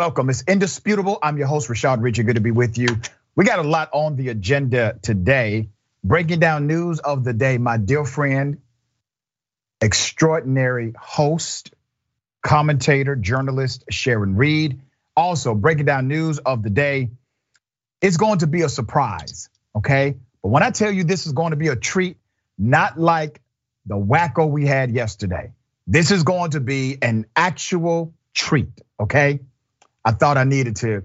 Welcome. It's indisputable. I'm your host, Rashad Richey. Good to be with you. We got a lot on the agenda today. Breaking down news of the day, my dear friend, extraordinary host, commentator, journalist Sharon Reed. Also, breaking down news of the day. It's going to be a surprise, okay? But when I tell you this is going to be a treat, not like the wacko we had yesterday. This is going to be an actual treat, okay? I thought I needed to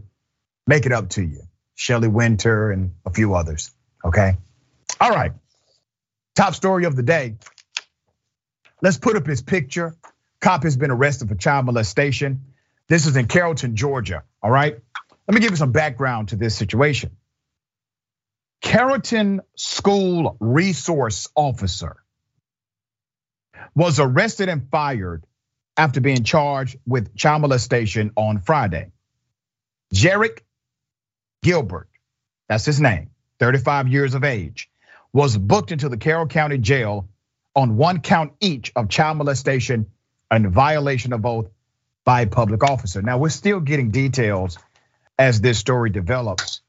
make it up to you. Shelley Winter and a few others, okay? All right, top story of the day. Let's put up his picture. Cop has been arrested for child molestation. This is in Carrollton, Georgia, all right? Let me give you some background to this situation. Carrollton School Resource Officer was arrested and fired after being charged with child molestation on Friday. Jarek Gilbert, that's his name, 35 years of age, was booked into the Carroll County Jail on one count each of child molestation and violation of oath by a public officer. Now, we're still getting details as this story develops.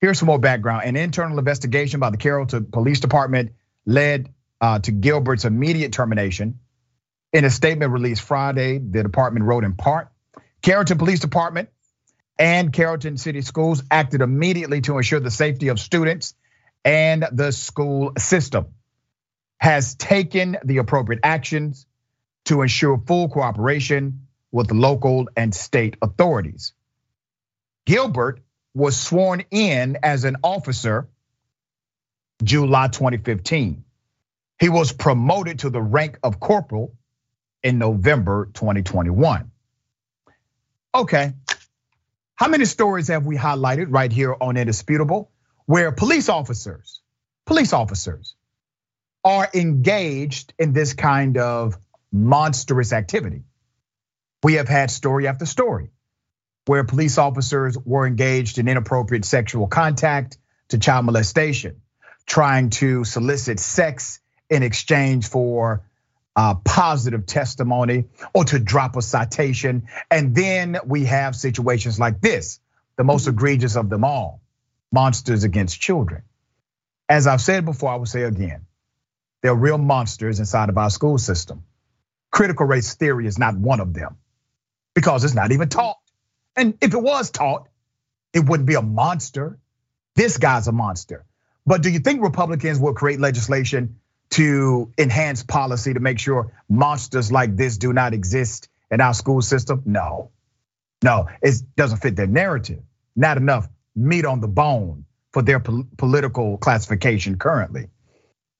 Here's some more background. An internal investigation by the Carrollton Police Department led uh, to Gilbert's immediate termination. In a statement released Friday, the department wrote in part Carrollton Police Department and Carrollton City Schools acted immediately to ensure the safety of students and the school system, has taken the appropriate actions to ensure full cooperation with local and state authorities. Gilbert was sworn in as an officer July 2015. He was promoted to the rank of corporal in November 2021. Okay. How many stories have we highlighted right here on Indisputable where police officers, police officers are engaged in this kind of monstrous activity? We have had story after story where police officers were engaged in inappropriate sexual contact to child molestation, trying to solicit sex in exchange for positive testimony or to drop a citation. And then we have situations like this, the most mm-hmm. egregious of them all monsters against children. As I've said before, I will say again, there are real monsters inside of our school system. Critical race theory is not one of them because it's not even taught. And if it was taught, it wouldn't be a monster. This guy's a monster. But do you think Republicans will create legislation to enhance policy to make sure monsters like this do not exist in our school system? No, no, it doesn't fit their narrative. Not enough meat on the bone for their political classification currently.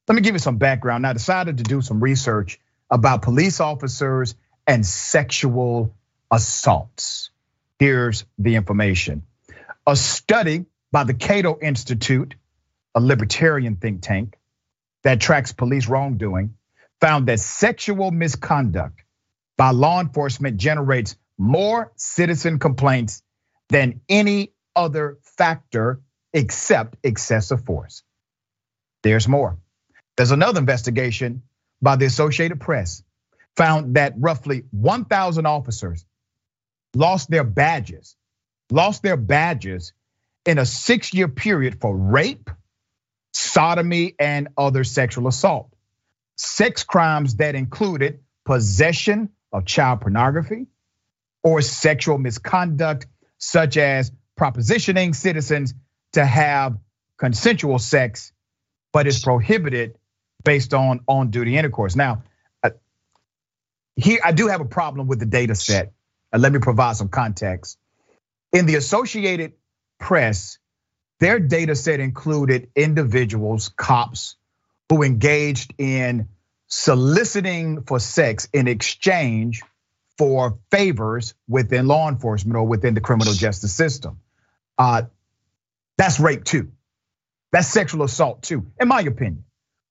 Let me give you some background. I decided to do some research about police officers and sexual assaults. Here's the information. A study by the Cato Institute, a libertarian think tank, that tracks police wrongdoing found that sexual misconduct by law enforcement generates more citizen complaints than any other factor except excessive force. There's more. There's another investigation by the Associated Press found that roughly 1,000 officers lost their badges, lost their badges in a six year period for rape, sodomy, and other sexual assault. Sex crimes that included possession of child pornography or sexual misconduct, such as propositioning citizens to have consensual sex, but is prohibited based on on duty intercourse. Now, uh, here I do have a problem with the data set. let me provide some context. In the Associated Press, their data set included individuals, cops, who engaged in soliciting for sex in exchange for favors within law enforcement or within the criminal justice system. Uh, that's rape too. That's sexual assault too, in my opinion.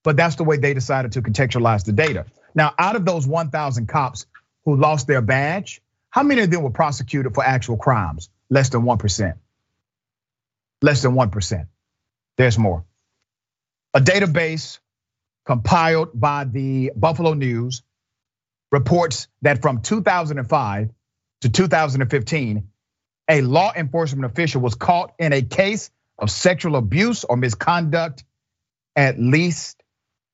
But that's the way they decided to contextualize the data. Now, out of those 1,000 cops who lost their badge, how many of them were prosecuted for actual crimes? Less than 1% less than 1%. There's more. A database compiled by the Buffalo News reports that from 2005 to 2015, a law enforcement official was caught in a case of sexual abuse or misconduct at least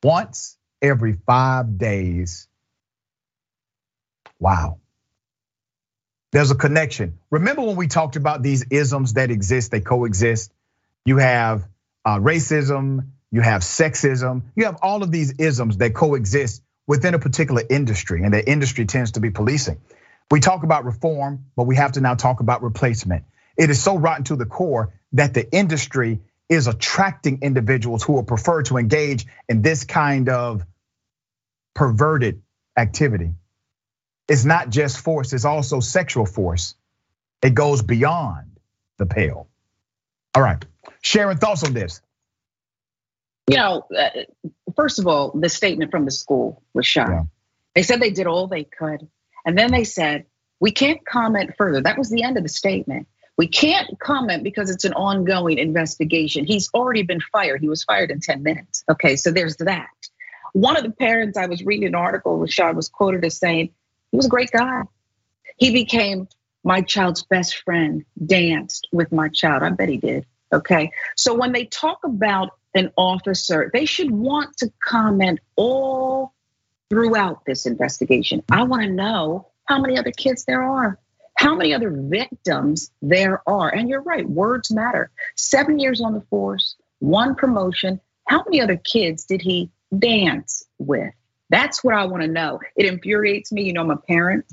once every five days. Wow. There's a connection. Remember when we talked about these isms that exist, they coexist? You have uh, racism, you have sexism, you have all of these isms that coexist within a particular industry, and the industry tends to be policing. We talk about reform, but we have to now talk about replacement. It is so rotten to the core that the industry is attracting individuals who will prefer to engage in this kind of perverted activity. It's not just force, it's also sexual force. It goes beyond the pale. All right, Sharon, thoughts on this? You know, uh, first of all, the statement from the school was shot. Yeah. They said they did all they could. And then they said, we can't comment further. That was the end of the statement. We can't comment because it's an ongoing investigation. He's already been fired. He was fired in 10 minutes. Okay, so there's that. One of the parents, I was reading an article, with, Rashad was quoted as saying, he was a great guy. He became my child's best friend, danced with my child. I bet he did. Okay. So when they talk about an officer, they should want to comment all throughout this investigation. I want to know how many other kids there are how many other victims there are. And you're right, words matter. Seven years on the force, one promotion. How many other kids did he dance with? That's what I want to know. It infuriates me. You know, I'm a parent.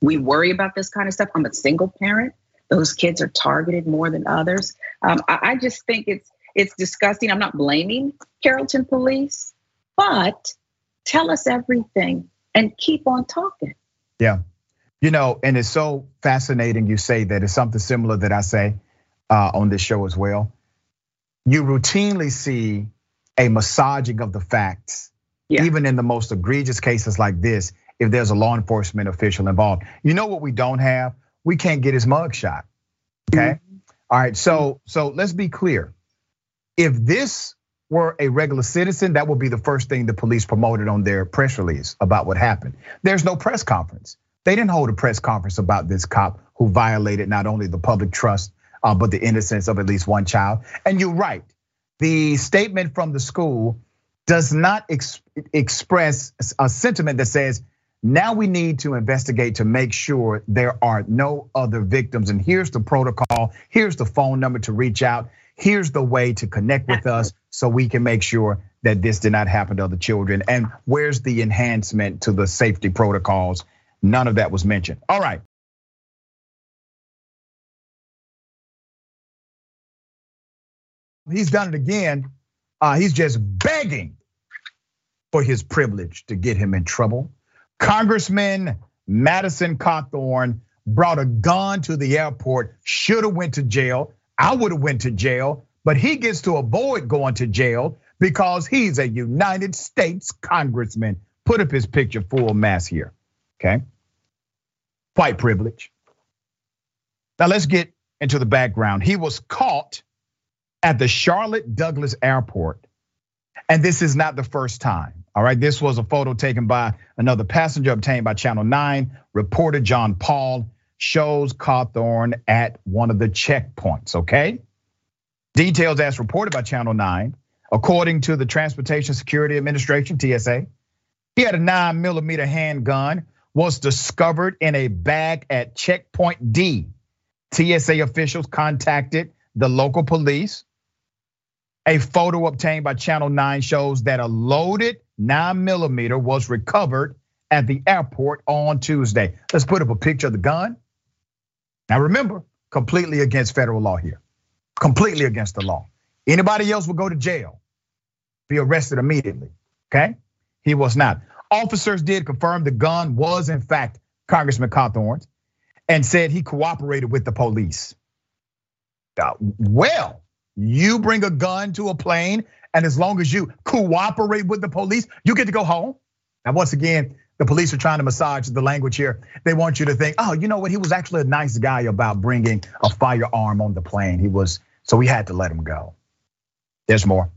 We worry about this kind of stuff. I'm a single parent. Those kids are targeted more than others. Um, I, I just think it's it's disgusting. I'm not blaming Carrollton police, but tell us everything and keep on talking. Yeah. You know, and it's so fascinating you say that it's something similar that I say uh, on this show as well. You routinely see a massaging of the facts, yeah. even in the most egregious cases like this, if there's a law enforcement official involved. You know what we don't have? We can't get his mugshot. Okay. Mm-hmm. All right. So so let's be clear. If this were a regular citizen, that would be the first thing the police promoted on their press release about what happened. There's no press conference. They didn't hold a press conference about this cop who violated not only the public trust, uh, but the innocence of at least one child. And you're right. The statement from the school does not ex- express a sentiment that says, now we need to investigate to make sure there are no other victims. And here's the protocol. Here's the phone number to reach out. Here's the way to connect with us so we can make sure that this did not happen to other children. And where's the enhancement to the safety protocols None of that was mentioned. All right. He's done it again. Uh, he's just begging for his privilege to get him in trouble. Congressman Madison Cawthorn brought a gun to the airport, should have went to jail. I would have went to jail, but he gets to avoid going to jail because he's a United States congressman. Put up his picture full mass here, okay? white privilege. Now let's get into the background. He was caught at the Charlotte Douglas Airport. And this is not the first time. All right, this was a photo taken by another passenger obtained by Channel 9. Reporter John Paul shows Cawthorn at one of the checkpoints, okay? Details as reported by Channel 9. According to the Transportation Security Administration, TSA, he had a nine millimeter handgun was discovered in a bag at Checkpoint D. TSA officials contacted the local police. A photo obtained by Channel 9 shows that a loaded nine millimeter was recovered at the airport on Tuesday. Let's put up a picture of the gun. Now remember, completely against federal law here, completely against the law. Anybody else would go to jail, be arrested immediately, okay? He was not. Officers did confirm the gun was, in fact, Congressman Cawthorn's and said he cooperated with the police. Well, you bring a gun to a plane, and as long as you cooperate with the police, you get to go home. Now, once again, the police are trying to massage the language here. They want you to think, oh, you know what? He was actually a nice guy about bringing a firearm on the plane. He was, so we had to let him go. There's more.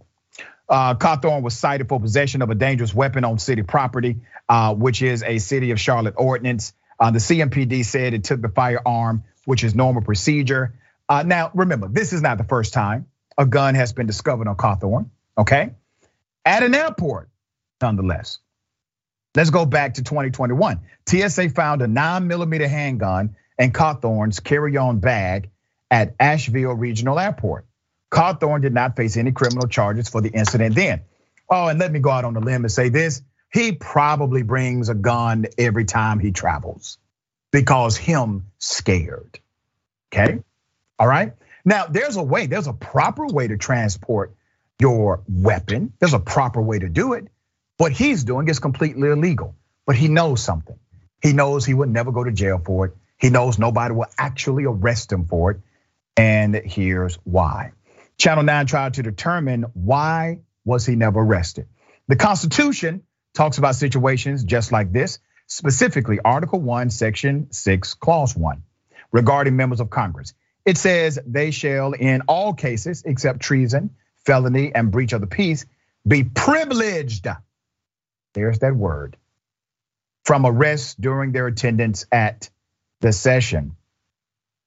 Uh, Cawthorn was cited for possession of a dangerous weapon on city property, uh, which is a city of Charlotte ordinance. Uh, the CMPD said it took the firearm, which is normal procedure. Uh, now, remember, this is not the first time a gun has been discovered on Cawthorn, okay? At an airport, nonetheless. Let's go back to 2021. TSA found a nine millimeter handgun in Cawthorn's carry-on bag at Asheville Regional Airport. Cawthorn did not face any criminal charges for the incident then. Oh, and let me go out on a limb and say this. He probably brings a gun every time he travels because him scared. Okay. All right. Now, there's a way, there's a proper way to transport your weapon. There's a proper way to do it. What he's doing is completely illegal, but he knows something. He knows he would never go to jail for it. He knows nobody will actually arrest him for it. And here's why. Channel 9 tried to determine why was he never arrested. The Constitution talks about situations just like this, specifically Article 1, Section 6, Clause 1, regarding members of Congress. It says they shall, in all cases except treason, felony, and breach of the peace, be privileged. There's that word. From arrest during their attendance at the session.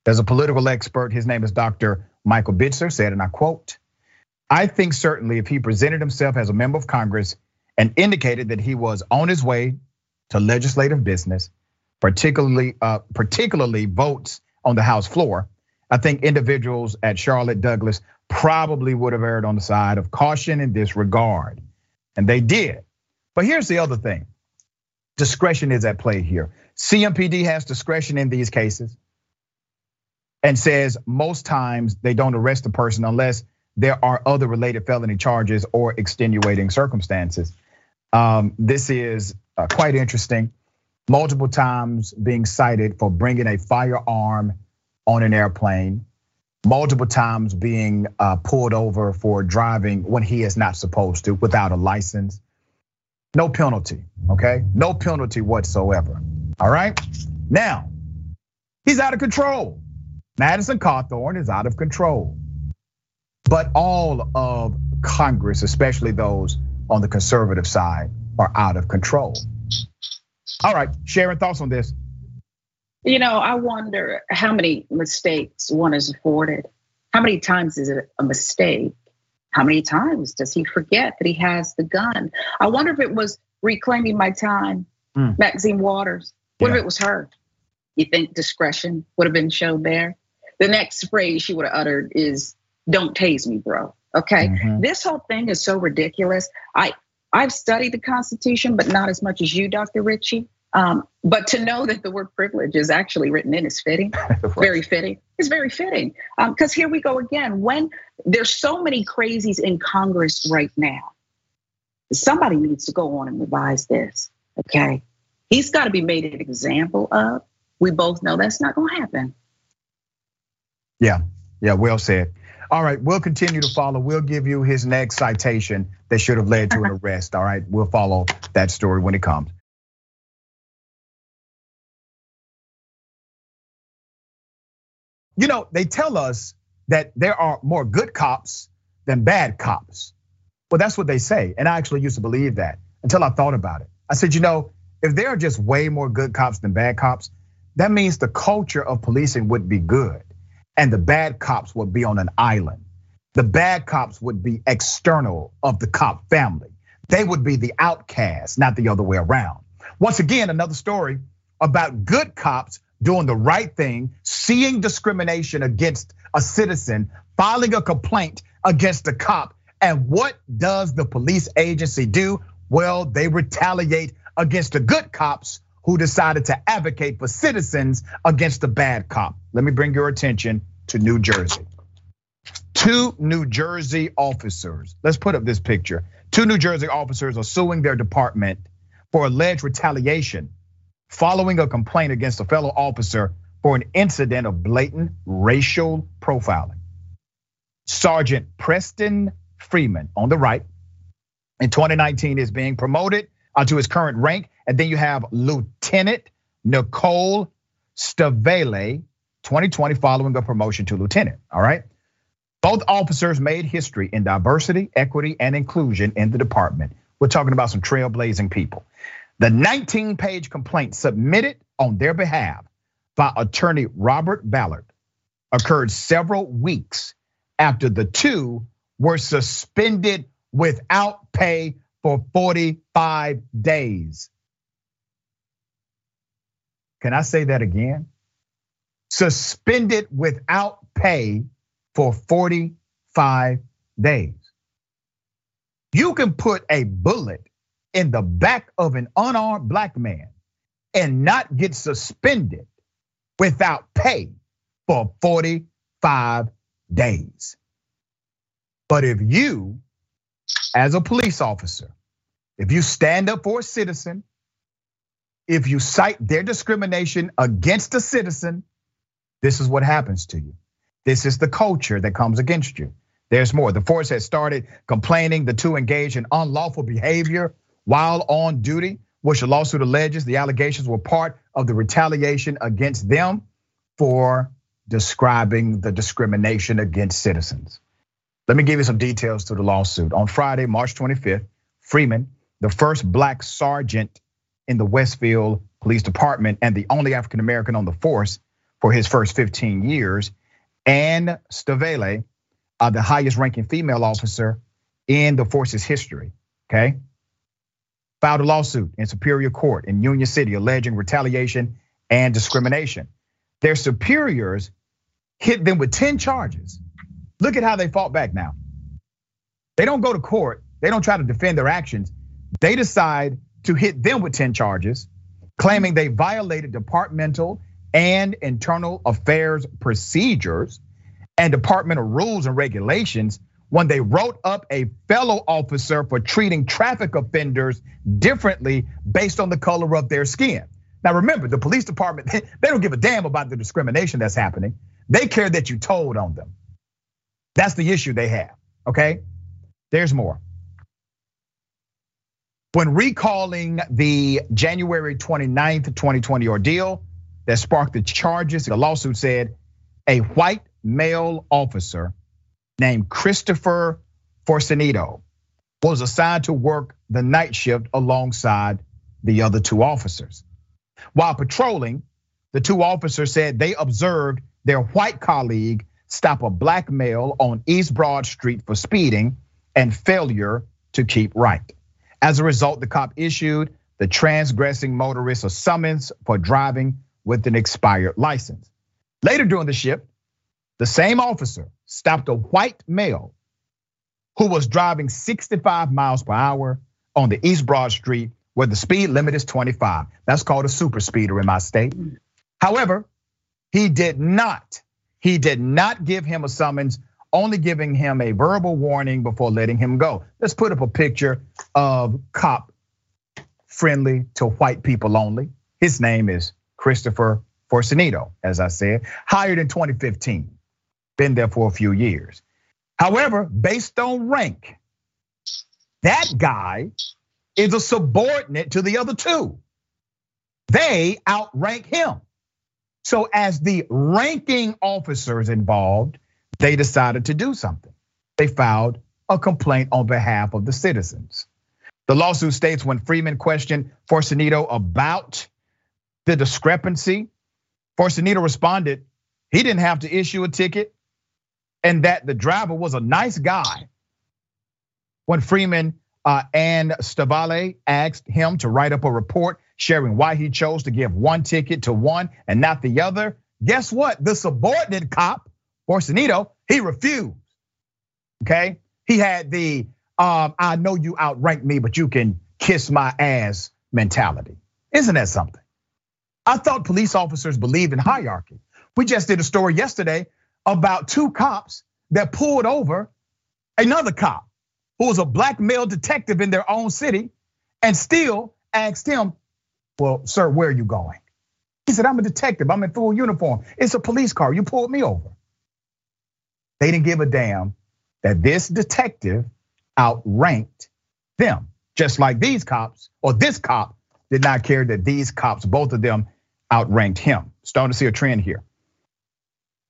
There's a political expert, his name is Dr. Michael Bitzer, said, and I quote, I think certainly if he presented himself as a member of Congress and indicated that he was on his way to legislative business, particularly uh, particularly votes on the House floor, I think individuals at Charlotte Douglas probably would have erred on the side of caution and disregard. And they did. But here's the other thing discretion is at play here. CMPD has discretion in these cases and says most times they don't arrest a person unless there are other related felony charges or extenuating circumstances. Um, this is uh, quite interesting. Multiple times being cited for bringing a firearm on an airplane, multiple times being uh, pulled over for driving when he is not supposed to without a license. No penalty, okay? No penalty whatsoever. All right? Now, he's out of control. Madison Cawthorn is out of control. But all of Congress, especially those on the conservative side, are out of control. All right, Sharon, thoughts on this? You know, I wonder how many mistakes one is afforded. How many times is it a mistake? How many times does he forget that he has the gun? I wonder if it was reclaiming my time, mm. Maxine Waters. What yeah. if it was her? You think discretion would have been shown there? The next phrase she would have uttered is, "Don't tase me, bro." Okay, mm-hmm. this whole thing is so ridiculous. I I've studied the Constitution, but not as much as you, Dr. Richey. Um, but to know that the word privilege is actually written in is fitting, very fitting. It's very fitting. Because um, here we go again. When there's so many crazies in Congress right now, somebody needs to go on and revise this. Okay, he's got to be made an example of. We both know that's not going to happen. Yeah, yeah, well said. All right, we'll continue to follow. We'll give you his next citation that should have led to an arrest. All right, we'll follow that story when it comes. You know, they tell us that there are more good cops than bad cops. Well, that's what they say. And I actually used to believe that until I thought about it. I said, you know, if there are just way more good cops than bad cops, that means the culture of policing would be good and the bad cops would be on an island. The bad cops would be external of the cop family. They would be the outcast, not the other way around. Once again, another story about good cops doing the right thing, seeing discrimination against a citizen, filing a complaint against a cop. And what does the police agency do? Well, they retaliate against the good cops who decided to advocate for citizens against the bad cop. Let me bring your attention to New Jersey. Two New Jersey officers, let's put up this picture. Two New Jersey officers are suing their department for alleged retaliation following a complaint against a fellow officer for an incident of blatant racial profiling. Sergeant Preston Freeman on the right in 2019 is being promoted uh, to his current rank. And then you have Lieutenant Nicole Stavele, 2020, following a promotion to lieutenant. All right. Both officers made history in diversity, equity, and inclusion in the department. We're talking about some trailblazing people. The 19 page complaint submitted on their behalf by attorney Robert Ballard occurred several weeks after the two were suspended without pay for 45 days. Can I say that again? Suspended without pay for 45 days. You can put a bullet in the back of an unarmed black man and not get suspended without pay for 45 days. But if you, as a police officer, if you stand up for a citizen, if you cite their discrimination against a citizen, this is what happens to you. This is the culture that comes against you. There's more. The force has started complaining the two engaged in unlawful behavior while on duty, which the lawsuit alleges the allegations were part of the retaliation against them for describing the discrimination against citizens. Let me give you some details to the lawsuit. On Friday, March 25th, Freeman, the first black sergeant in the Westfield Police Department and the only African American on the force for his first 15 years, and Stavele, uh, the highest ranking female officer in the force's history, okay? Filed a lawsuit in Superior Court in Union City alleging retaliation and discrimination. Their superiors hit them with 10 charges. Look at how they fought back now. They don't go to court, they don't try to defend their actions. They decide to hit them with 10 charges, claiming they violated departmental and internal affairs procedures and departmental rules and regulations when they wrote up a fellow officer for treating traffic offenders differently based on the color of their skin. Now remember, the police department, they don't give a damn about the discrimination that's happening. They care that you told on them. That's the issue they have, okay? There's more. When recalling the January 29th, 2020 ordeal that sparked the charges, the lawsuit said a white male officer named Christopher Forcenito was assigned to work the night shift alongside the other two officers. While patrolling, the two officers said they observed their white colleague stop a black male on East Broad Street for speeding and failure to keep right. As a result, the cop issued the transgressing motorist a summons for driving with an expired license. Later during the shift, the same officer stopped a white male who was driving 65 miles per hour on the East Broad Street where the speed limit is 25. That's called a super speeder in my state. However, he did not, he did not give him a summons, only giving him a verbal warning before letting him go. Let's put up a picture of cop friendly to white people only. His name is Christopher Forcenito, as I said, hired in 2015, been there for a few years. However, based on rank, that guy is a subordinate to the other two. They outrank him. So, as the ranking officers involved, they decided to do something. They filed a complaint on behalf of the citizens. The lawsuit states when Freeman questioned Forcenito about the discrepancy, Forcenito responded he didn't have to issue a ticket and that the driver was a nice guy. When Freeman uh, and Stavale asked him to write up a report sharing why he chose to give one ticket to one and not the other. Guess what? The subordinate cop, Forcenito, he refused. Okay, he had the um, I know you outrank me, but you can kiss my ass mentality. Isn't that something? I thought police officers believed in hierarchy. We just did a story yesterday about two cops that pulled over another cop who was a black male detective in their own city and still asked him, Well, sir, where are you going? He said, I'm a detective, I'm in full uniform. It's a police car, you pulled me over. They didn't give a damn that this detective outranked them, just like these cops, or this cop did not care that these cops, both of them, outranked him. Starting to see a trend here.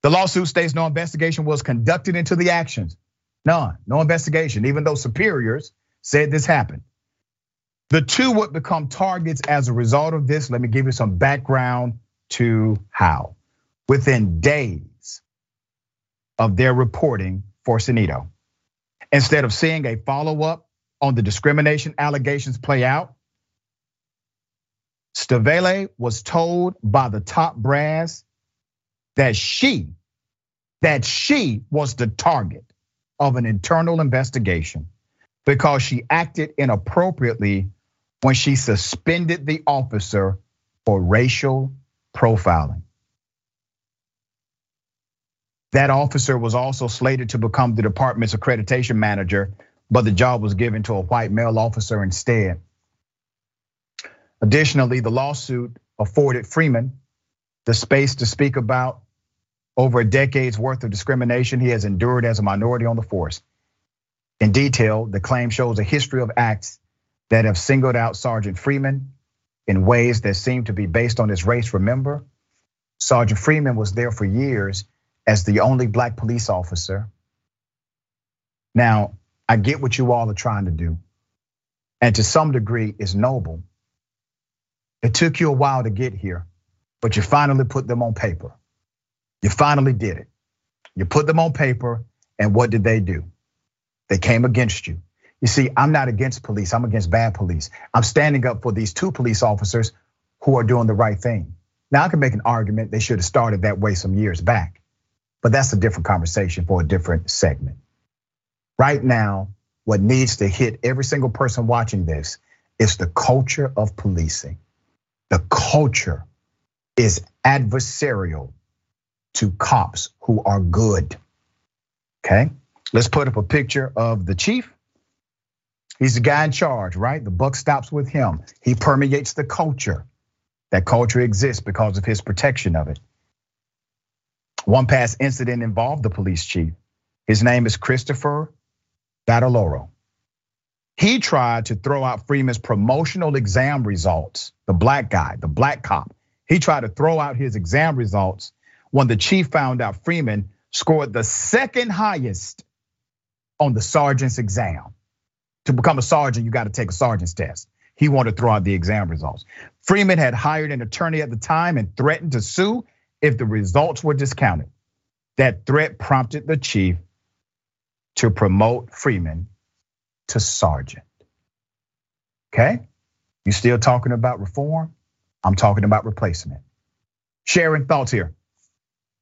The lawsuit states no investigation was conducted into the actions None, no investigation, even though superiors said this happened. The two would become targets as a result of this. Let me give you some background to how. Within days of their reporting for Forcenito, instead of seeing a follow up on the discrimination allegations play out, Stavele was told by the top brass that she, that she was the target of an internal investigation because she acted inappropriately when she suspended the officer for racial profiling. That officer was also slated to become the department's accreditation manager, but the job was given to a white male officer instead. Additionally, the lawsuit afforded Freeman the space to speak about over a decade's worth of discrimination he has endured as a minority on the force. In detail, the claim shows a history of acts that have singled out Sergeant Freeman in ways that seem to be based on his race. Remember, Sergeant Freeman was there for years as the only black police officer. Now, I get what you all are trying to do, and to some degree, is noble. It took you a while to get here, but you finally put them on paper. You finally did it. You put them on paper, and what did they do? They came against you. You see, I'm not against police, I'm against bad police. I'm standing up for these two police officers who are doing the right thing. Now, I can make an argument they should have started that way some years back, but that's a different conversation for a different segment. Right now, what needs to hit every single person watching this is the culture of policing. The culture is adversarial to cops who are good. Okay, let's put up a picture of the chief. He's the guy in charge, right? The buck stops with him. He permeates the culture. That culture exists because of his protection of it. One past incident involved the police chief. His name is Christopher Battiloro. He tried to throw out Freeman's promotional exam results, the black guy, the black cop. He tried to throw out his exam results when the chief found out Freeman scored the second highest on the sergeant's exam. To become a sergeant, you got to take a sergeant's test. He wanted to throw out the exam results. Freeman had hired an attorney at the time and threatened to sue if the results were discounted. That threat prompted the chief to promote Freeman to sergeant. Okay? You still talking about reform? I'm talking about replacement. Sharing thoughts here.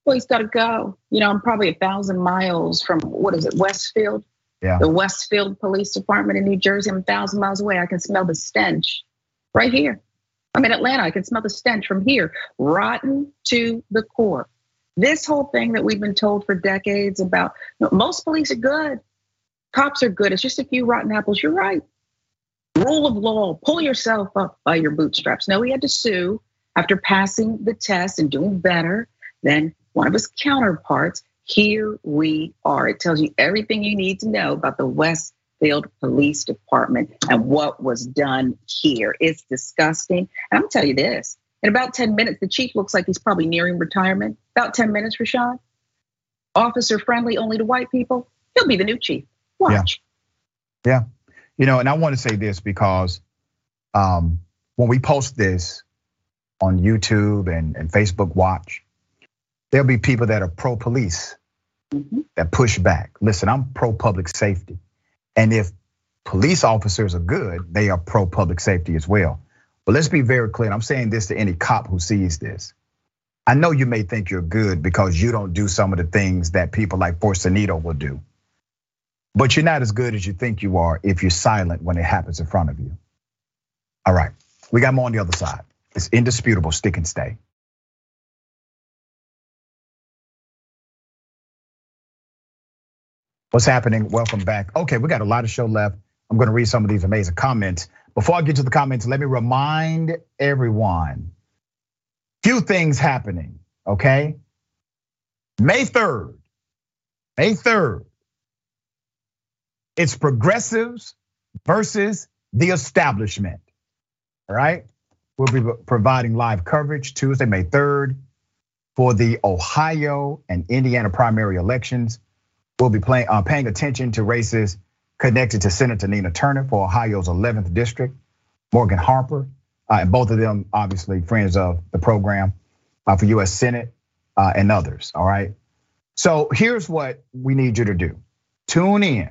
Well, he's got to go. You know, I'm probably a thousand miles from what is it, Westfield? Yeah. The Westfield Police Department in New Jersey. I'm a thousand miles away. I can smell the stench right here. I'm in Atlanta. I can smell the stench from here, rotten to the core. This whole thing that we've been told for decades about most police are good. Cops are good. It's just a few rotten apples. You're right. Rule of law, pull yourself up by your bootstraps. No, he had to sue after passing the test and doing better than one of his counterparts. Here we are. It tells you everything you need to know about the Westfield Police Department and what was done here. It's disgusting. And I'm gonna tell you this in about 10 minutes, the chief looks like he's probably nearing retirement. About 10 minutes, Rashad. Officer friendly only to white people. He'll be the new chief. Watch. Yeah. yeah. You know, and I want to say this because um, when we post this on YouTube and, and Facebook Watch, there'll be people that are pro police mm-hmm. that push back. Listen, I'm pro public safety. And if police officers are good, they are pro public safety as well. But let's be very clear. I'm saying this to any cop who sees this. I know you may think you're good because you don't do some of the things that people like Forcenito will do. But you're not as good as you think you are if you're silent when it happens in front of you. All right, we got more on the other side. It's indisputable, stick and stay. What's happening? Welcome back. Okay, we got a lot of show left. I'm gonna read some of these amazing comments. Before I get to the comments, let me remind everyone few things happening, okay? May 3rd, May 3rd, it's progressives versus the establishment. All right. We'll be providing live coverage Tuesday, May 3rd for the Ohio and Indiana primary elections. We'll be playing, uh, paying attention to races connected to Senator Nina Turner for Ohio's 11th district. Morgan Harper, uh, and both of them obviously friends of the program uh, for U.S. Senate uh, and others. All right. So here's what we need you to do: tune in,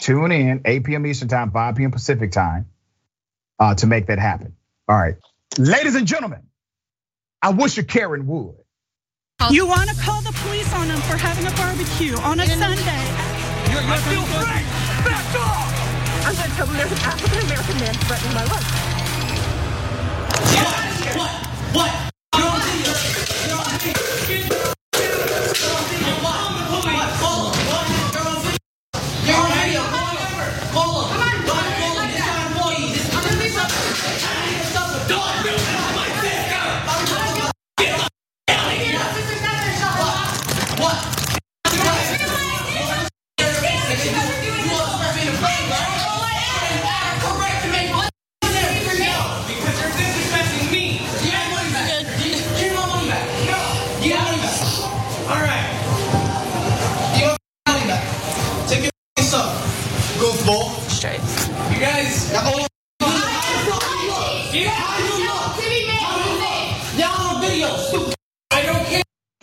tune in, 8 p.m. Eastern Time, 5 p.m. Pacific Time, to make that happen. All right, ladies and gentlemen, I wish a Karen would. You want to call the police on them for having a barbecue on a Sunday? You're, you're I feel free. Back off! I'm going to tell them there's an African American man threatening my life. What? What? What? You're on video.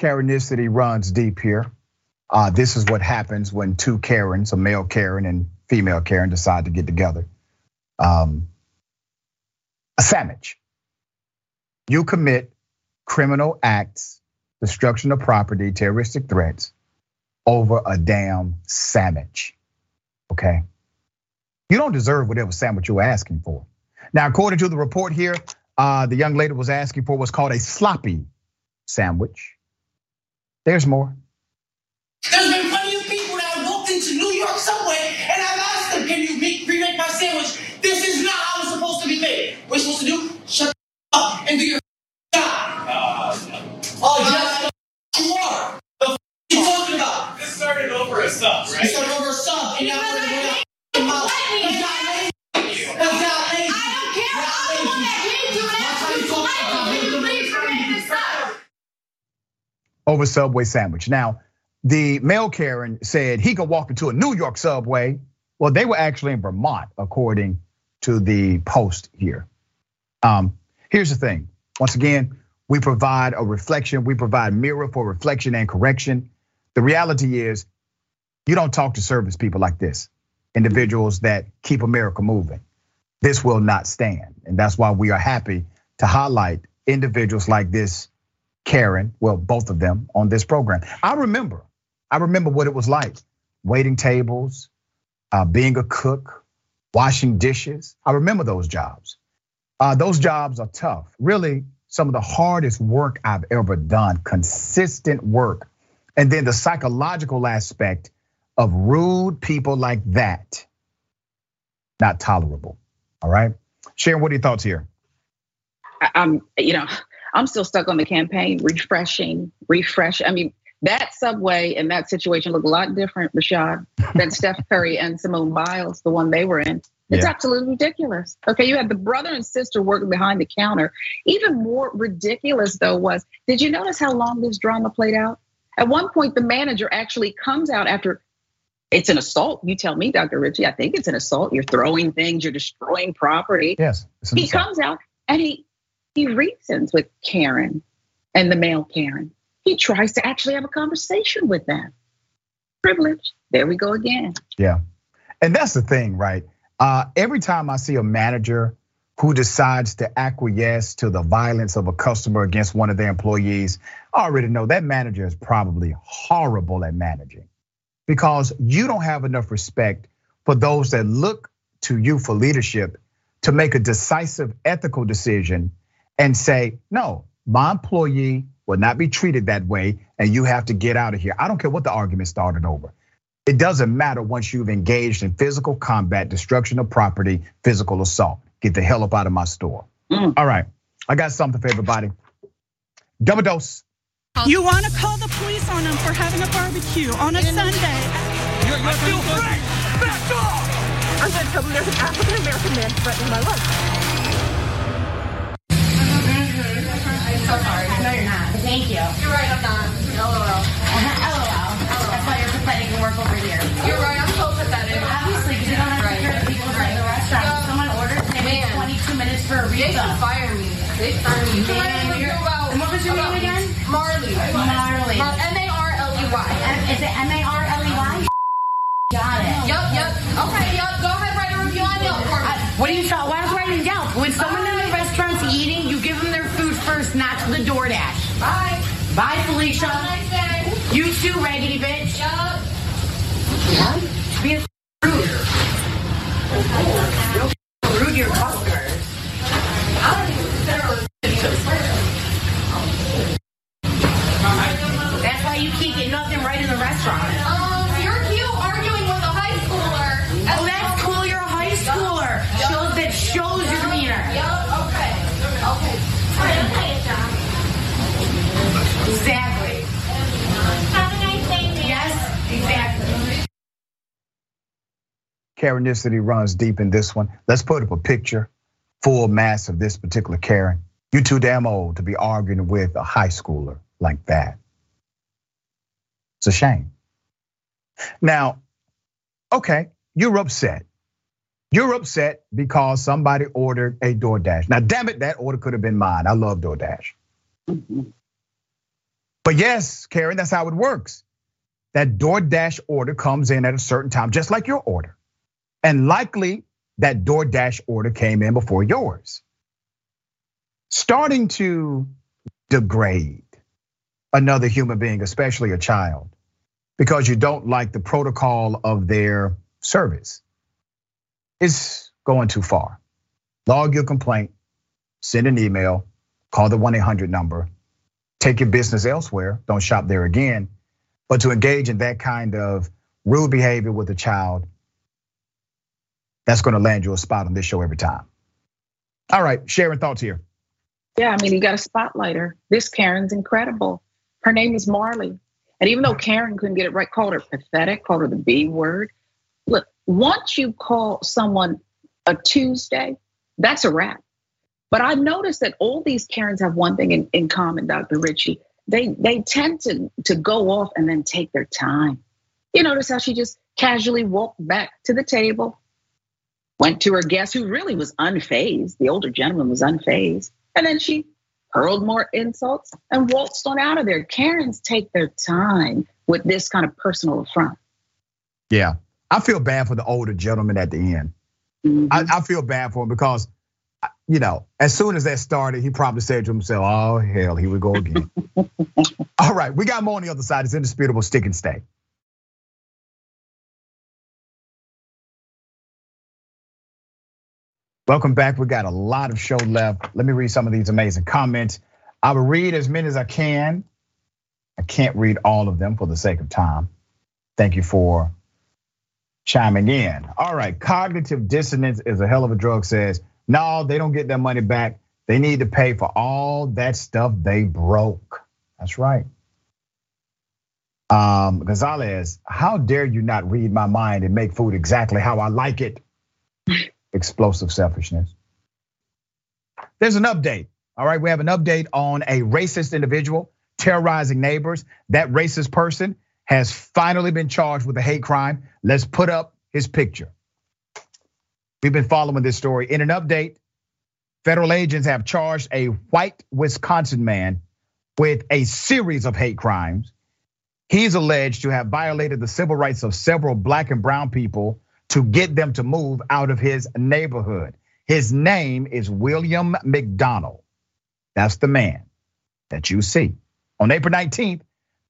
Karenicity runs deep here. Uh, this is what happens when two Karens, a male Karen and female Karen, decide to get together. Um, a sandwich. You commit criminal acts, destruction of property, terroristic threats over a damn sandwich. Okay? You don't deserve whatever sandwich you're asking for. Now, according to the report here, uh, the young lady was asking for what's called a sloppy sandwich. There's more. There's been plenty of people that have walked into New York subway and I've asked them, can you make, remake my sandwich? This is not how it's supposed to be made. What are supposed to do? Shut up and do your job. Uh, oh, just you are. The f- you talking about? This started over a sub, right? You started over a sub and now we're going over Subway sandwich. Now, the male Karen said he could walk into a New York subway. Well, they were actually in Vermont, according to the post here. Um, here's the thing. Once again, we provide a reflection, we provide mirror for reflection and correction. The reality is, you don't talk to service people like this, individuals that keep America moving. This will not stand. And that's why we are happy to highlight individuals like this Karen, well, both of them on this program. I remember, I remember what it was like waiting tables, uh, being a cook, washing dishes. I remember those jobs. Uh, those jobs are tough. Really, some of the hardest work I've ever done, consistent work. And then the psychological aspect of rude people like that, not tolerable. All right. Sharon, what are your thoughts here? I'm, you know, I'm still stuck on the campaign, refreshing, refresh. I mean, that subway and that situation look a lot different, Rashad, than Steph Curry and Simone Biles, the one they were in. It's yeah. absolutely ridiculous. Okay, you had the brother and sister working behind the counter. Even more ridiculous, though, was did you notice how long this drama played out? At one point, the manager actually comes out after it's an assault. You tell me, Dr. Richey, I think it's an assault. You're throwing things, you're destroying property. Yes. He comes out and he he reasons with Karen and the male Karen. He tries to actually have a conversation with them. Privilege. There we go again. Yeah. And that's the thing, right? Uh, every time I see a manager who decides to acquiesce to the violence of a customer against one of their employees, I already know that manager is probably horrible at managing because you don't have enough respect for those that look to you for leadership to make a decisive ethical decision and say, no, my employee will not be treated that way and you have to get out of here. I don't care what the argument started over. It doesn't matter once you've engaged in physical combat, destruction of property, physical assault. Get the hell up out of my store. Mm. All right, I got something for everybody. Double dose. You want to call the police on them for having a barbecue on a Sunday? You're, you're I feel free. Back off! I'm going to tell them there's an African American man threatening my life. Thank you. You're right, I'm not. LOL. LOL. That's why you're pathetic and work over here. You're right, I'm so pathetic. Obviously, because you don't have right. the people right. in the restaurant. Someone orders, they wait 22 minutes for a refill. They started You using can let me it. know And what was your name again? Marley. Marley. Mar- M-A-R-L-E-Y. Is it M A R L E Y? Got it. Yup, yup. Okay, yup. Go ahead, write a review on Yelp for me. What do you thought? Why was writing Yelp? When someone in the uh, restaurant's eating, you give them their food first, not to the DoorDash. Bye. Bye, Felicia. Nice. You too, raggedy bitch. Yup. Be a rude. Rude to your customers. That's why you can't get nothing right in the restaurant. Karenicity runs deep in this one. Let's put up a picture, full mass of this particular Karen. You're too damn old to be arguing with a high schooler like that. It's a shame. Now, okay, you're upset. You're upset because somebody ordered a DoorDash. Now, damn it, that order could have been mine. I love DoorDash. But yes, Karen, that's how it works. That DoorDash order comes in at a certain time, just like your order. And likely that DoorDash order came in before yours. Starting to degrade another human being, especially a child, because you don't like the protocol of their service is going too far. Log your complaint, send an email, call the 1 800 number, take your business elsewhere, don't shop there again. But to engage in that kind of rude behavior with a child, that's gonna land you a spot on this show every time. All right, sharing thoughts here. Yeah, I mean, you got to spotlight her. This Karen's incredible. Her name is Marley. And even though Karen couldn't get it right, called her pathetic, called her the B word. Look, once you call someone a Tuesday, that's a wrap. But I noticed that all these Karens have one thing in, in common, Dr. Richey. They they tend to, to go off and then take their time. You notice how she just casually walked back to the table, went to her guest who really was unfazed. The older gentleman was unfazed. And then she hurled more insults and waltzed on out of there. Karens take their time with this kind of personal affront. Yeah, I feel bad for the older gentleman at the end. Mhm. I, I feel bad for him because, you know, as soon as that started, he probably said to himself, "Oh hell, here we go again." All right, we got more on the other side. It's indisputable. Stick and stay. Welcome back. We got a lot of show left. Let me read some of these amazing comments. I will read as many as I can. I can't read all of them for the sake of time. Thank you for chiming in. All right, cognitive dissonance is a hell of a drug, says. No, they don't get their money back. They need to pay for all that stuff they broke. That's right. Um, Gonzalez, how dare you not read my mind and make food exactly how I like it? Explosive selfishness. There's an update. All right, we have an update on a racist individual terrorizing neighbors. That racist person has finally been charged with a hate crime. Let's put up his picture. We've been following this story. In an update, federal agents have charged a white Wisconsin man with a series of hate crimes. He's alleged to have violated the civil rights of several black and brown people to get them to move out of his neighborhood. His name is William McDonald. That's the man that you see. On April 19th,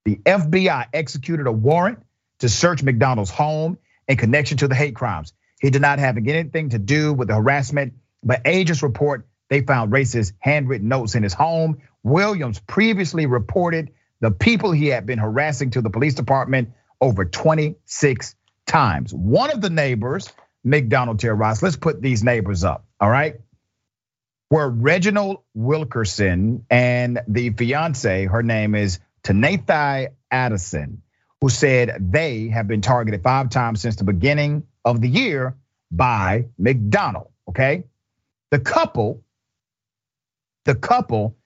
the FBI executed a warrant to search McDonald's home in connection to the hate crimes. He did not have anything to do with the harassment, but agents report they found racist handwritten notes in his home. Williams previously reported the people he had been harassing to the police department over 26 times. One of the neighbors, McDonald terrorized, let's put these neighbors up, all right? Were Reginald Wilkerson and the fiance, her name is Tanathai Addison, who said they have been targeted five times since the beginning of the year by McDonald, okay? The couple, the couple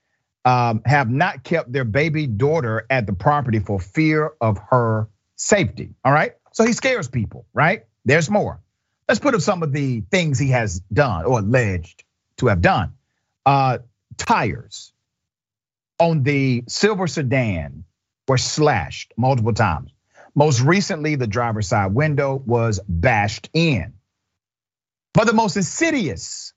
um, have not kept their baby daughter at the property for fear of her safety. All right. So he scares people, right? There's more. Let's put up some of the things he has done or alleged to have done. Uh, tires on the silver sedan were slashed multiple times. Most recently, the driver's side window was bashed in. But the most insidious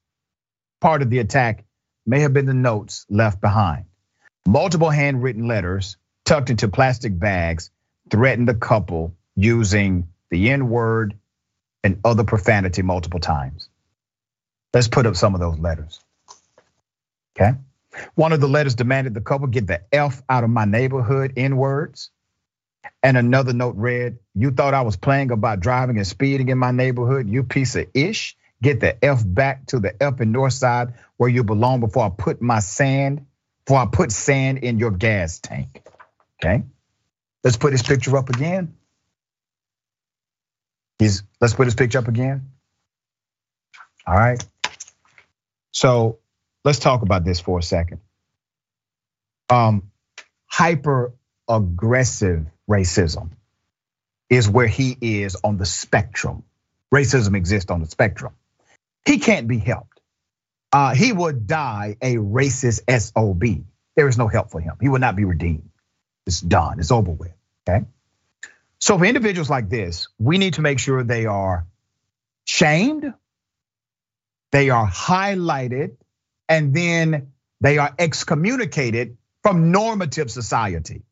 part of the attack may have been the notes left behind. Multiple handwritten letters tucked into plastic bags threatened the couple using the N word and other profanity multiple times. Let's put up some of those letters. Okay. One of the letters demanded the couple get the F out of my neighborhood, N words. And another note read, You thought I was playing about driving and speeding in my neighborhood, you piece of ish. Get the F back to the F and north side where you belong before I put my sand, before I put sand in your gas tank. Okay. Let's put this picture up again. He's, let's put his picture up again. All right. So let's talk about this for a second. Um, hyper aggressive racism is where he is on the spectrum. Racism exists on the spectrum. He can't be helped. Uh, he would die a racist SOB. There is no help for him. He will not be redeemed. It's done. It's over with. Okay. So for individuals like this, we need to make sure they are shamed, they are highlighted, and then they are excommunicated from normative society.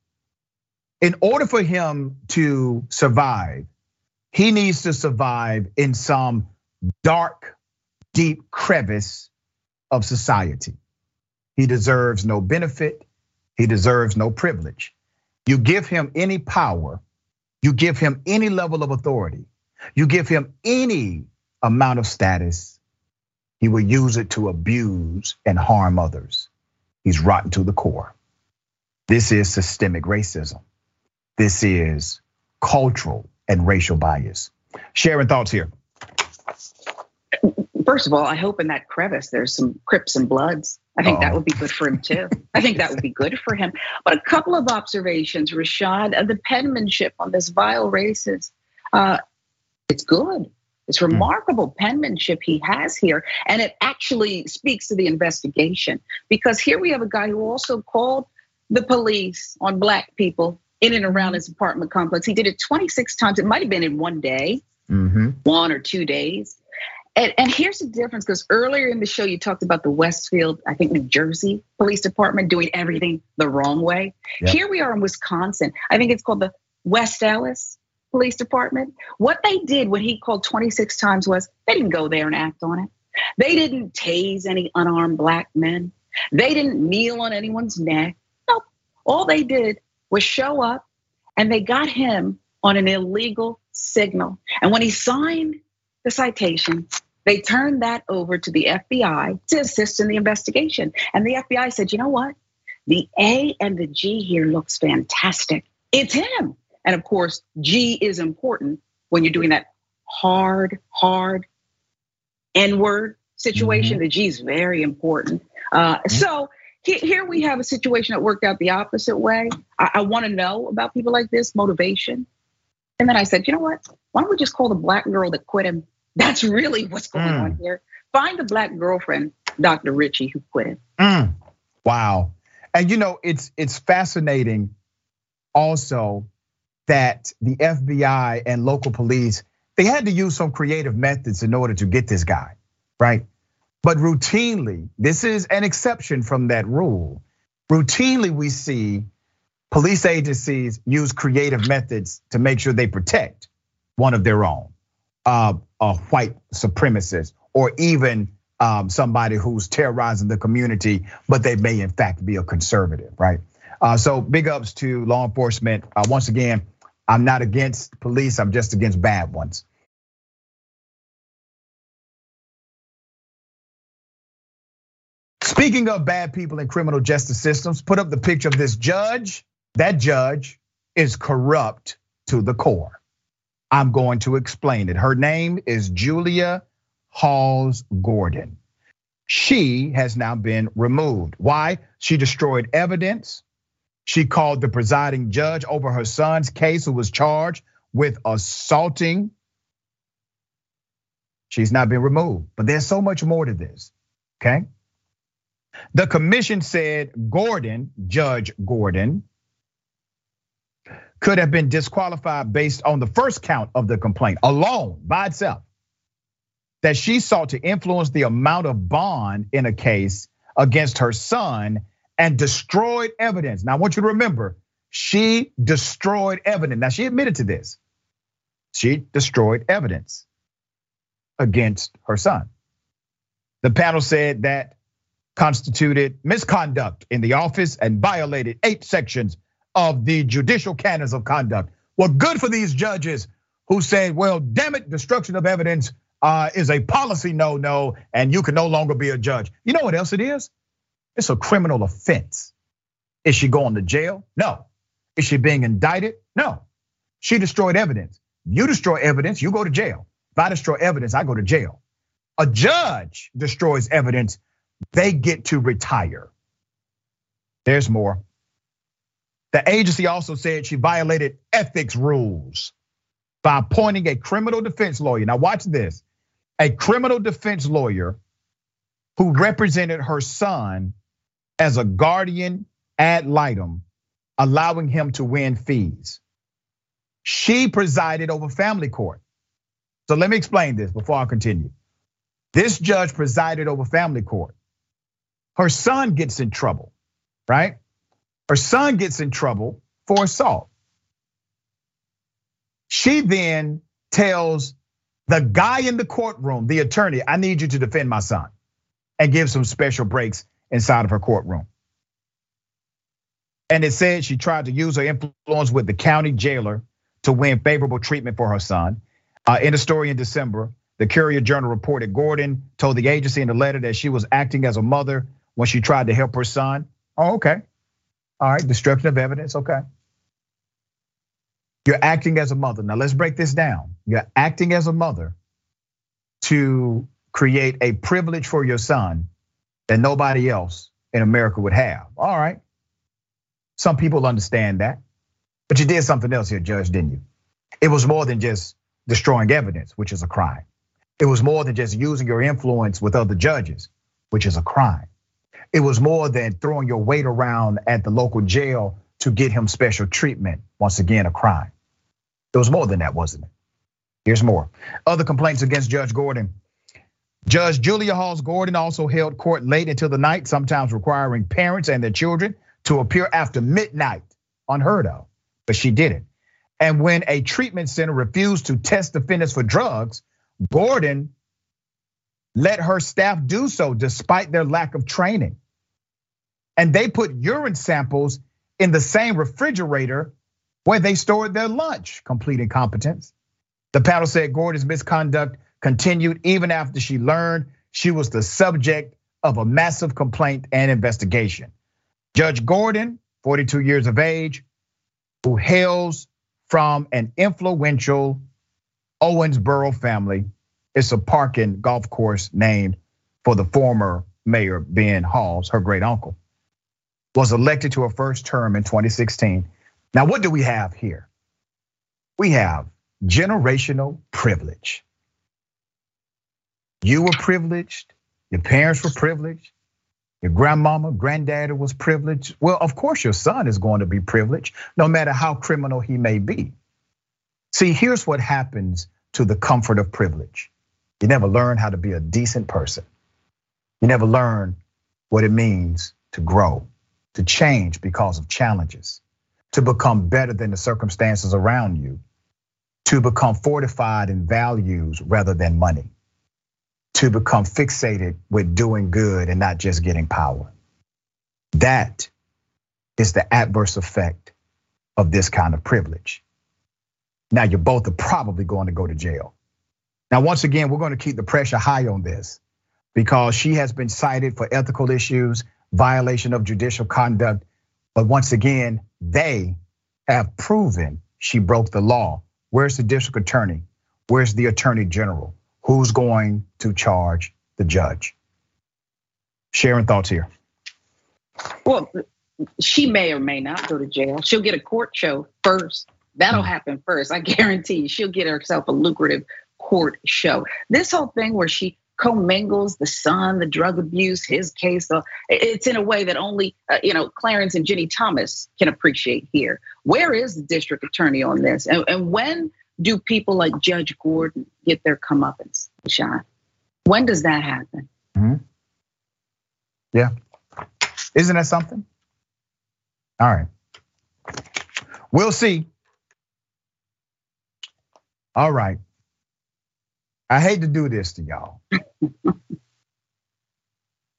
In order for him to survive, he needs to survive in some dark, deep crevice of society. He deserves no benefit, he deserves no privilege. You give him any power, you give him any level of authority, you give him any amount of status, he will use it to abuse and harm others. He's rotten to the core. This is systemic racism. This is cultural and racial bias. Sharing thoughts here. First of all, I hope in that crevice there's some Crips and Bloods. I think Uh-oh. that would be good for him too. I think that would be good for him. But a couple of observations, Rashad, the penmanship on this vile racist, uh, it's good. It's hmm. remarkable mm. penmanship he has here. And it actually speaks to the investigation because here we have a guy who also called the police on black people in and around his apartment complex. He did it 26 times. It might have been in one day, mm-hmm. one or two days. And, and here's the difference because earlier in the show, you talked about the Westfield, I think New Jersey Police Department doing everything the wrong way. Yep. Here we are in Wisconsin. I think it's called the West Allis Police Department. What they did when he called 26 times was they didn't go there and act on it. They didn't tase any unarmed black men. They didn't kneel on anyone's neck. Nope. All they did was show up and they got him on an illegal signal. And when he signed the citation, they turned that over to the FBI to assist in the investigation. And the FBI said, you know what? The A and the G here looks fantastic. It's him. And of course, G is important when you're doing that hard, hard N word situation. Mm-hmm. The G is very important. Uh, mm-hmm. So here we have a situation that worked out the opposite way. I, I want to know about people like this, motivation. And then I said, you know what? Why don't we just call the black girl that quit him? That's really what's going mm. on here. Find a black girlfriend, Dr. Richey, who quit. Mm. Wow. And you know, it's it's fascinating also that the FBI and local police they had to use some creative methods in order to get this guy, right? But routinely, this is an exception from that rule. Routinely, we see police agencies use creative methods to make sure they protect one of their own, uh, a white supremacist, or even um, somebody who's terrorizing the community, but they may in fact be a conservative, right? Uh, so big ups to law enforcement. Uh, once again, I'm not against police, I'm just against bad ones. Speaking of bad people in criminal justice systems, put up the picture of this judge. That judge is corrupt to the core. I'm going to explain it. Her name is Julia Hawes Gordon. She has now been removed. Why? She destroyed evidence. She called the presiding judge over her son's case, who was charged with assaulting. She's not been removed, but there's so much more to this, okay? The commission said Gordon, Judge Gordon, could have been disqualified based on the first count of the complaint alone by itself. That she sought to influence the amount of bond in a case against her son and destroyed evidence. Now, I want you to remember, she destroyed evidence. Now, she admitted to this. She destroyed evidence against her son. The panel said that constituted misconduct in the office and violated eight sections of the judicial canons of conduct. Well, good for these judges who say, well, damn it, destruction of evidence uh, is a policy no no, and you can no longer be a judge. You know what else it is? It's a criminal offense. Is she going to jail? No. Is she being indicted? No. She destroyed evidence. You destroy evidence, you go to jail. If I destroy evidence, I go to jail. A judge destroys evidence, they get to retire. There's more. The agency also said she violated ethics rules by appointing a criminal defense lawyer. Now, watch this a criminal defense lawyer who represented her son as a guardian ad litem, allowing him to win fees. She presided over family court. So let me explain this before I continue. This judge presided over family court. Her son gets in trouble, right? Her son gets in trouble for assault. She then tells the guy in the courtroom, the attorney, I need you to defend my son and give some special breaks inside of her courtroom. And it said she tried to use her influence with the county jailer to win favorable treatment for her son. Uh, in a story in December, the Courier Journal reported Gordon told the agency in a letter that she was acting as a mother when she tried to help her son. Oh, okay. All right, destruction of evidence, okay. You're acting as a mother. Now let's break this down. You're acting as a mother to create a privilege for your son that nobody else in America would have. All right. Some people understand that. But you did something else here, Judge, didn't you? It was more than just destroying evidence, which is a crime. It was more than just using your influence with other judges, which is a crime. It was more than throwing your weight around at the local jail to get him special treatment. Once again, a crime. It was more than that, wasn't it? Here's more. Other complaints against Judge Gordon. Judge Julia Hawes Gordon also held court late into the night, sometimes requiring parents and their children to appear after midnight. Unheard of but she did it. And when a treatment center refused to test defendants for drugs, Gordon let her staff do so despite their lack of training. And they put urine samples in the same refrigerator where they stored their lunch, complete incompetence. The panel said Gordon's misconduct continued even after she learned she was the subject of a massive complaint and investigation. Judge Gordon, 42 years of age, who hails from an influential Owensboro family. It's a park and golf course named for the former mayor, Ben Hawes, her great uncle, was elected to a first term in 2016. Now, what do we have here? We have generational privilege. You were privileged, your parents were privileged, your grandmama, granddaddy was privileged. Well, of course, your son is going to be privileged, no matter how criminal he may be. See, here's what happens to the comfort of privilege you never learn how to be a decent person, you never learn what it means to grow, to change because of challenges, to become better than the circumstances around you, to become fortified in values rather than money to become fixated with doing good and not just getting power. That is the adverse effect of this kind of privilege. Now, you both are probably going to go to jail. Now, once again, we're going to keep the pressure high on this because she has been cited for ethical issues, violation of judicial conduct. But once again, they have proven she broke the law. Where's the district attorney? Where's the attorney general? who's going to charge the judge? Sharing thoughts here. Well, she may or may not go to jail. She'll get a court show first. That'll hmm. happen first. I guarantee you, she'll get herself a lucrative court show. This whole thing where she commingles the son, the drug abuse, his case. So it's in a way that only uh, you know Clarence and Ginni Thomas can appreciate here. Where is the district attorney on this? And, and when do people like Judge Gordon get their comeuppance, Sean? When does that happen? Mm-hmm. Yeah, isn't that something? All right, we'll see. All right. I hate to do this to y'all.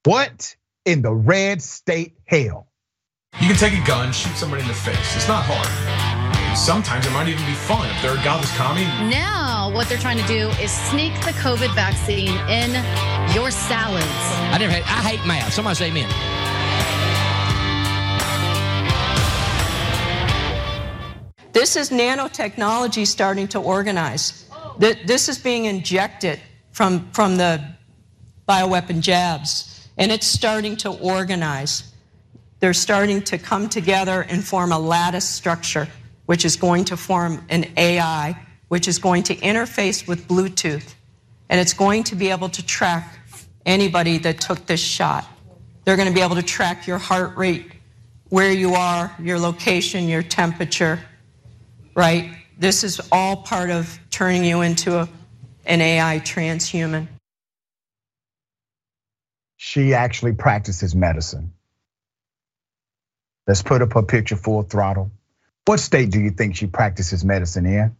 what in the red state hell? You can take a gun, shoot somebody in the face. It's not hard. Sometimes it might even be fun if they're a godless commie. Now, what they're trying to do is sneak the COVID vaccine in your salads. I never hate. I hate math. Somebody say amen. This is nanotechnology starting to organize. This is being injected from, from the bioweapon jabs, and it's starting to organize. They're starting to come together and form a lattice structure, which is going to form an AI, which is going to interface with Bluetooth, and it's going to be able to track anybody that took this shot. They're going to be able to track your heart rate, where you are, your location, your temperature, right? This is all part of turning you into a, an AI transhuman. She actually practices medicine. Let's put up her picture full throttle. What state do you think she practices medicine in?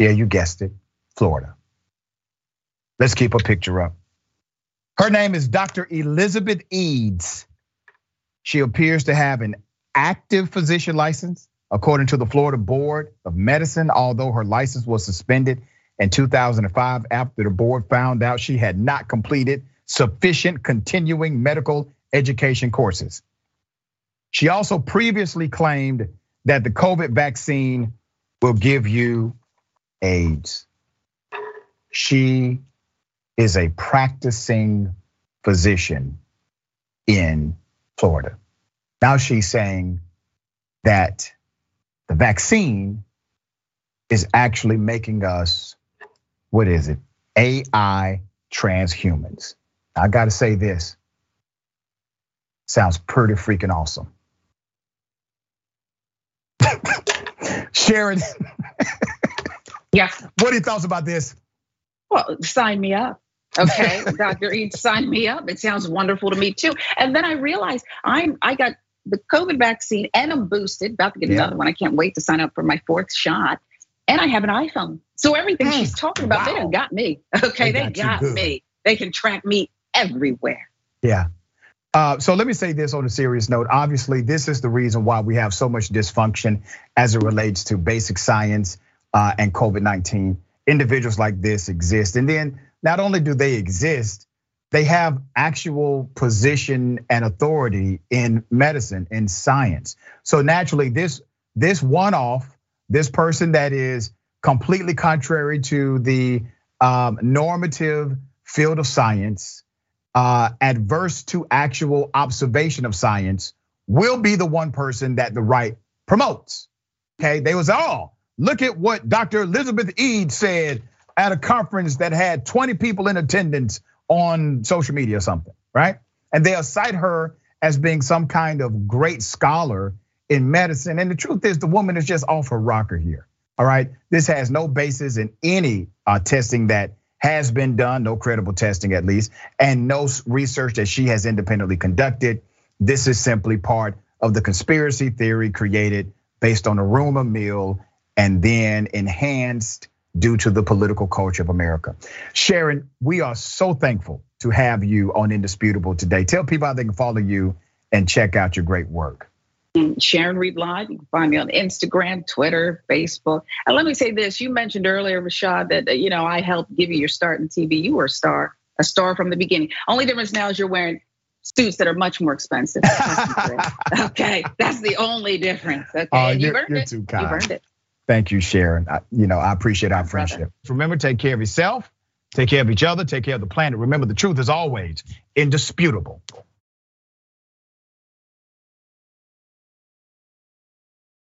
Yeah, you guessed it, Florida. Let's keep her picture up. Her name is Dr. Elizabeth Eads. She appears to have an active physician license According to the Florida Board of Medicine, although her license was suspended in 2005 after the board found out she had not completed sufficient continuing medical education courses. She also previously claimed that the COVID vaccine will give you AIDS. She is a practicing physician in Florida. Now she's saying that the vaccine is actually making us, what is it? AI transhumans. I gotta say this. Sounds pretty freaking awesome. Sharon. yeah. What are your thoughts about this? Well, sign me up. Okay, Dr. Eads, sign me up. It sounds wonderful to me too. And then I realized I'm I got the COVID vaccine and I'm boosted, about to get yeah. another one. I can't wait to sign up for my fourth shot. And I have an iPhone. So everything she's talking about, wow. they done got me. Okay, they, they got, got me. They can track me everywhere. Yeah. Uh, so let me say this on a serious note. Obviously, this is the reason why we have so much dysfunction as it relates to basic science uh, and COVID 19. Individuals like this exist. And then not only do they exist, they have actual position and authority in medicine in science. So naturally this this one off this person that is completely contrary to the um, normative field of science uh, adverse to actual observation of science will be the one person that the right promotes. Okay? They was all. Look at what dr elizabeth eads said at a conference that had 20 people in attendance on social media or something, right? And they'll cite her as being some kind of great scholar in medicine. And the truth is, the woman is just off her rocker here. All right. This has no basis in any uh, testing that has been done, no credible testing at least, and no research that she has independently conducted. This is simply part of the conspiracy theory created based on a rumor mill and then enhanced due to the political culture of America. Sharon, we are so thankful to have you on Indisputable today. Tell people how they can follow you and check out your great work. Sharon Reed Live. You can find me on Instagram, Twitter, Facebook. And let me say this: you mentioned earlier, Rashad, that you know I helped give you your start in TV. You were a star, a star from the beginning. Only difference now is you're wearing suits that are much more expensive. okay, that's the only difference. Okay, uh, you've earned it. You've earned it. Thank you, Sharon. I, you know, I appreciate our friendship. Remember, take care of yourself, take care of each other, take care of the planet. Remember, the truth is always indisputable.